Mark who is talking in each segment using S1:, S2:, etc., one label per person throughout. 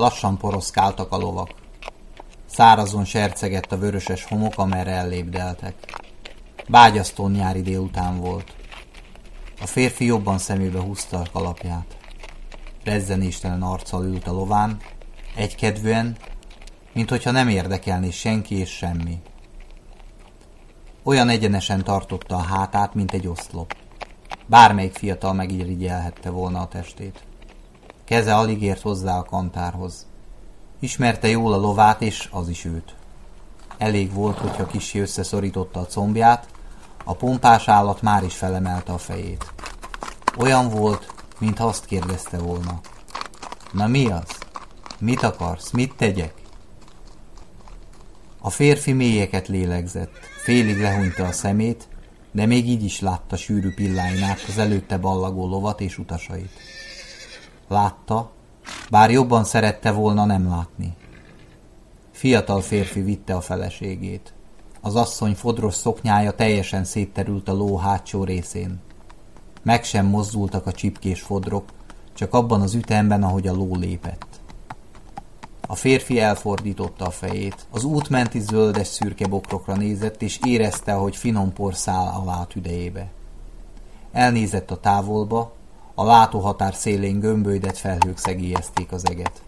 S1: Lassan poroszkáltak a lovak. Szárazon sercegett a vöröses homok, amerre ellépdeltek. Bágyasztó nyári délután volt. A férfi jobban szemébe húzta a kalapját. Rezzenéstelen arccal ült a lován, egykedvűen, mint nem érdekelné senki és semmi. Olyan egyenesen tartotta a hátát, mint egy oszlop. Bármelyik fiatal megirigyelhette volna a testét. Keze alig ért hozzá a kantárhoz. Ismerte jól a lovát, és az is őt. Elég volt, hogyha kisi összeszorította a combját, a pompás állat már is felemelte a fejét. Olyan volt, mintha azt kérdezte volna. Na mi az? Mit akarsz? Mit tegyek? A férfi mélyeket lélegzett, félig lehúnyta a szemét, de még így is látta sűrű pilláinát az előtte ballagó lovat és utasait. Látta, bár jobban szerette volna nem látni. Fiatal férfi vitte a feleségét. Az asszony fodros szoknyája teljesen szétterült a ló hátsó részén. Meg sem mozdultak a csipkés fodrok, csak abban az ütemben, ahogy a ló lépett. A férfi elfordította a fejét, az útmenti zöldes szürke bokrokra nézett, és érezte, hogy finom por száll alá tüdejébe. Elnézett a távolba, a látóhatár szélén gömbölydett felhők szegélyezték az eget.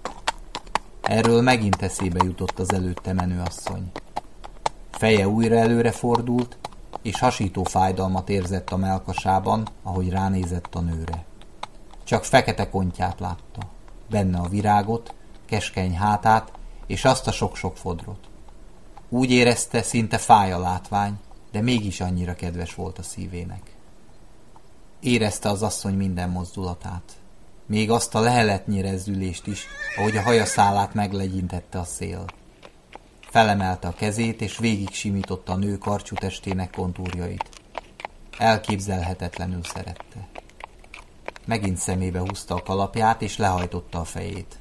S1: Erről megint eszébe jutott az előtte menő asszony. Feje újra előre fordult, és hasító fájdalmat érzett a melkasában, ahogy ránézett a nőre. Csak fekete kontját látta, benne a virágot, keskeny hátát és azt a sok-sok fodrot. Úgy érezte, szinte fáj a látvány, de mégis annyira kedves volt a szívének. Érezte az asszony minden mozdulatát. Még azt a leheletnyi rezdülést is, ahogy a hajaszálát meglegyintette a szél. Felemelte a kezét, és végig simította a nő karcsú testének kontúrjait. Elképzelhetetlenül szerette. Megint szemébe húzta a kalapját, és lehajtotta a fejét.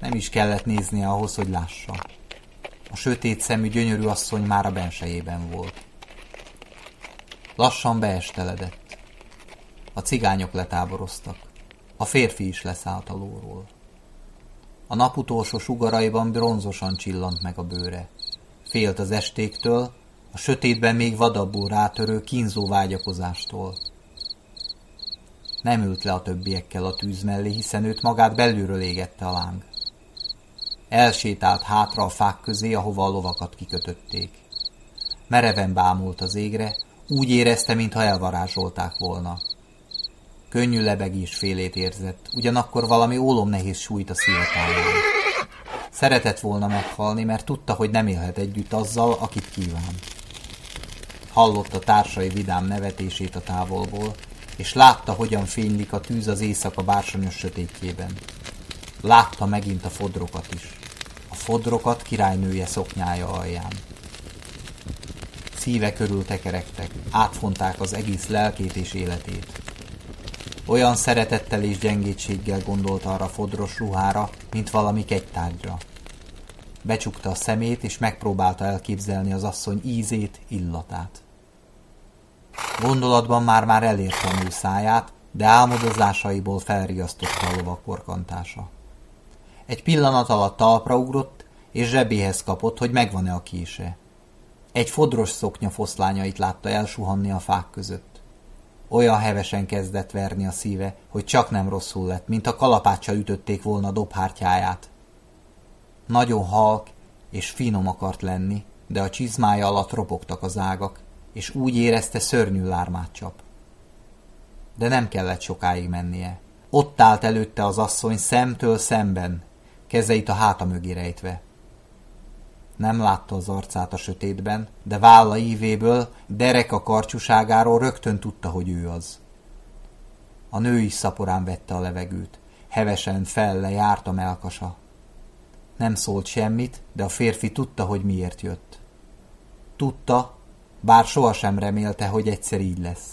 S1: Nem is kellett néznie ahhoz, hogy lássa. A sötét szemű gyönyörű asszony már a bensejében volt. Lassan beesteledett. A cigányok letáboroztak. A férfi is leszállt a lóról. A nap utolsó sugaraiban bronzosan csillant meg a bőre. Félt az estéktől, a sötétben még vadabbul rátörő kínzó vágyakozástól. Nem ült le a többiekkel a tűz mellé, hiszen őt magát belülről égette a láng. Elsétált hátra a fák közé, ahova a lovakat kikötötték. Mereven bámult az égre, úgy érezte, mintha elvarázsolták volna. Könnyű lebegés félét érzett, ugyanakkor valami ólom nehéz sújt a szívtáján. Szeretett volna meghalni, mert tudta, hogy nem élhet együtt azzal, akit kíván. Hallotta társai vidám nevetését a távolból, és látta, hogyan fénylik a tűz az éjszaka bársonyos sötétjében. Látta megint a fodrokat is fodrokat királynője szoknyája alján. Szíve körül tekerektek, átfonták az egész lelkét és életét. Olyan szeretettel és gyengétséggel gondolta arra fodros ruhára, mint valami kegytárgyra. Becsukta a szemét, és megpróbálta elképzelni az asszony ízét, illatát. Gondolatban már-már elérte a száját, de álmodozásaiból felriasztotta a lovak porkantása. Egy pillanat alatt talpra ugrott, és zsebéhez kapott, hogy megvan-e a kése. Egy fodros szoknya foszlányait látta elsuhanni a fák között. Olyan hevesen kezdett verni a szíve, hogy csak nem rosszul lett, mint a kalapáccsal ütötték volna dobhártyáját. Nagyon halk és finom akart lenni, de a csizmája alatt ropogtak az ágak, és úgy érezte szörnyű lármát csap. De nem kellett sokáig mennie. Ott állt előtte az asszony szemtől szemben, kezeit a háta mögé rejtve. Nem látta az arcát a sötétben, de válla ívéből, derek a karcsúságáról rögtön tudta, hogy ő az. A nő is szaporán vette a levegőt. Hevesen felle járt a melkasa. Nem szólt semmit, de a férfi tudta, hogy miért jött. Tudta, bár sohasem remélte, hogy egyszer így lesz.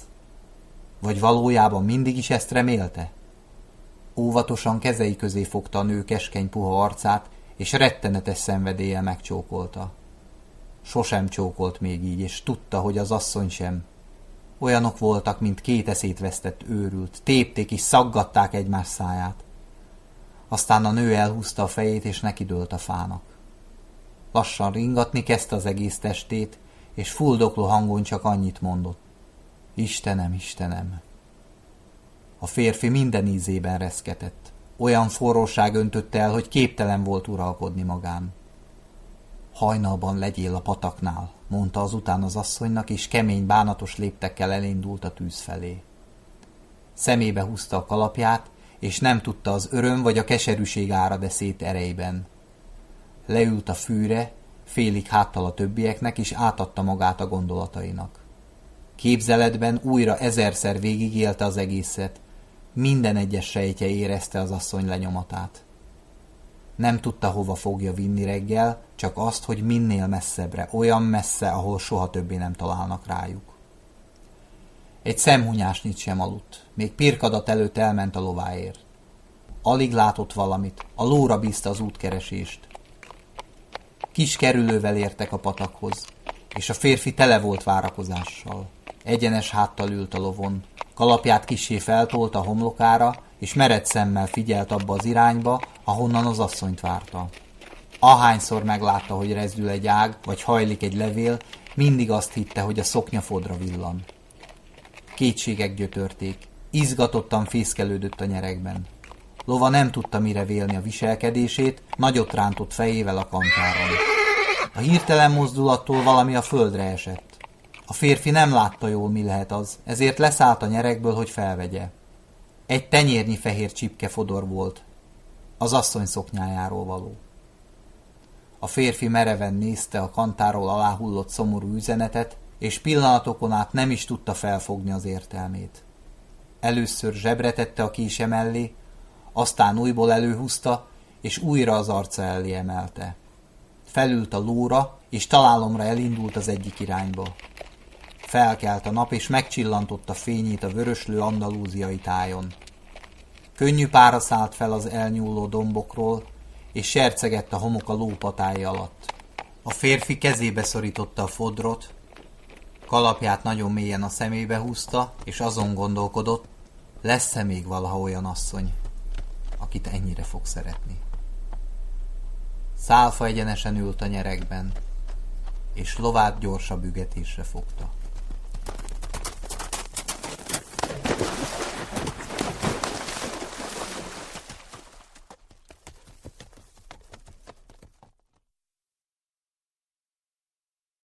S1: Vagy valójában mindig is ezt remélte? Óvatosan kezei közé fogta a nő keskeny puha arcát, és rettenetes szenvedéllyel megcsókolta. Sosem csókolt még így, és tudta, hogy az asszony sem. Olyanok voltak, mint két eszét vesztett őrült, tépték és szaggatták egymás száját. Aztán a nő elhúzta a fejét, és nekidőlt a fának. Lassan ringatni kezdte az egész testét, és fuldokló hangon csak annyit mondott. Istenem, Istenem! A férfi minden ízében reszketett. Olyan forróság öntötte el, hogy képtelen volt uralkodni magán. Hajnalban legyél a pataknál, mondta azután az asszonynak, és kemény, bánatos léptekkel elindult a tűz felé. Szemébe húzta a kalapját, és nem tudta az öröm vagy a keserűség árad szét erejében. Leült a fűre, félig háttal a többieknek, és átadta magát a gondolatainak. Képzeletben újra ezerszer végigélte az egészet, minden egyes sejtje érezte az asszony lenyomatát. Nem tudta, hova fogja vinni reggel, csak azt, hogy minél messzebbre, olyan messze, ahol soha többé nem találnak rájuk. Egy szemhunyásnyit sem aludt, még pirkadat előtt elment a lováért. Alig látott valamit, a lóra bízta az útkeresést. Kis kerülővel értek a patakhoz, és a férfi tele volt várakozással. Egyenes háttal ült a lovon, kalapját kisé feltolta a homlokára, és mered szemmel figyelt abba az irányba, ahonnan az asszonyt várta. Ahányszor meglátta, hogy rezdül egy ág, vagy hajlik egy levél, mindig azt hitte, hogy a szoknya fodra villan. Kétségek gyötörték, izgatottan fészkelődött a nyerekben. Lova nem tudta mire vélni a viselkedését, nagyot rántott fejével a kantáron. A hirtelen mozdulattól valami a földre esett. A férfi nem látta jól, mi lehet az, ezért leszállt a nyerekből, hogy felvegye. Egy tenyérnyi fehér csipke fodor volt, az asszony szoknyájáról való. A férfi mereven nézte a kantáról aláhullott szomorú üzenetet, és pillanatokon át nem is tudta felfogni az értelmét. Először zsebre tette a kése mellé, aztán újból előhúzta, és újra az arca elé emelte. Felült a lóra, és találomra elindult az egyik irányba. Felkelt a nap, és megcsillantotta fényét a vöröslő andalúziai tájon. Könnyű pára szállt fel az elnyúló dombokról, és sercegett a homok a lópatája alatt. A férfi kezébe szorította a fodrot, kalapját nagyon mélyen a szemébe húzta, és azon gondolkodott, lesz-e még valaha olyan asszony, akit ennyire fog szeretni. Szálfa egyenesen ült a nyerekben, és lovát gyorsabb ügetésre fogta.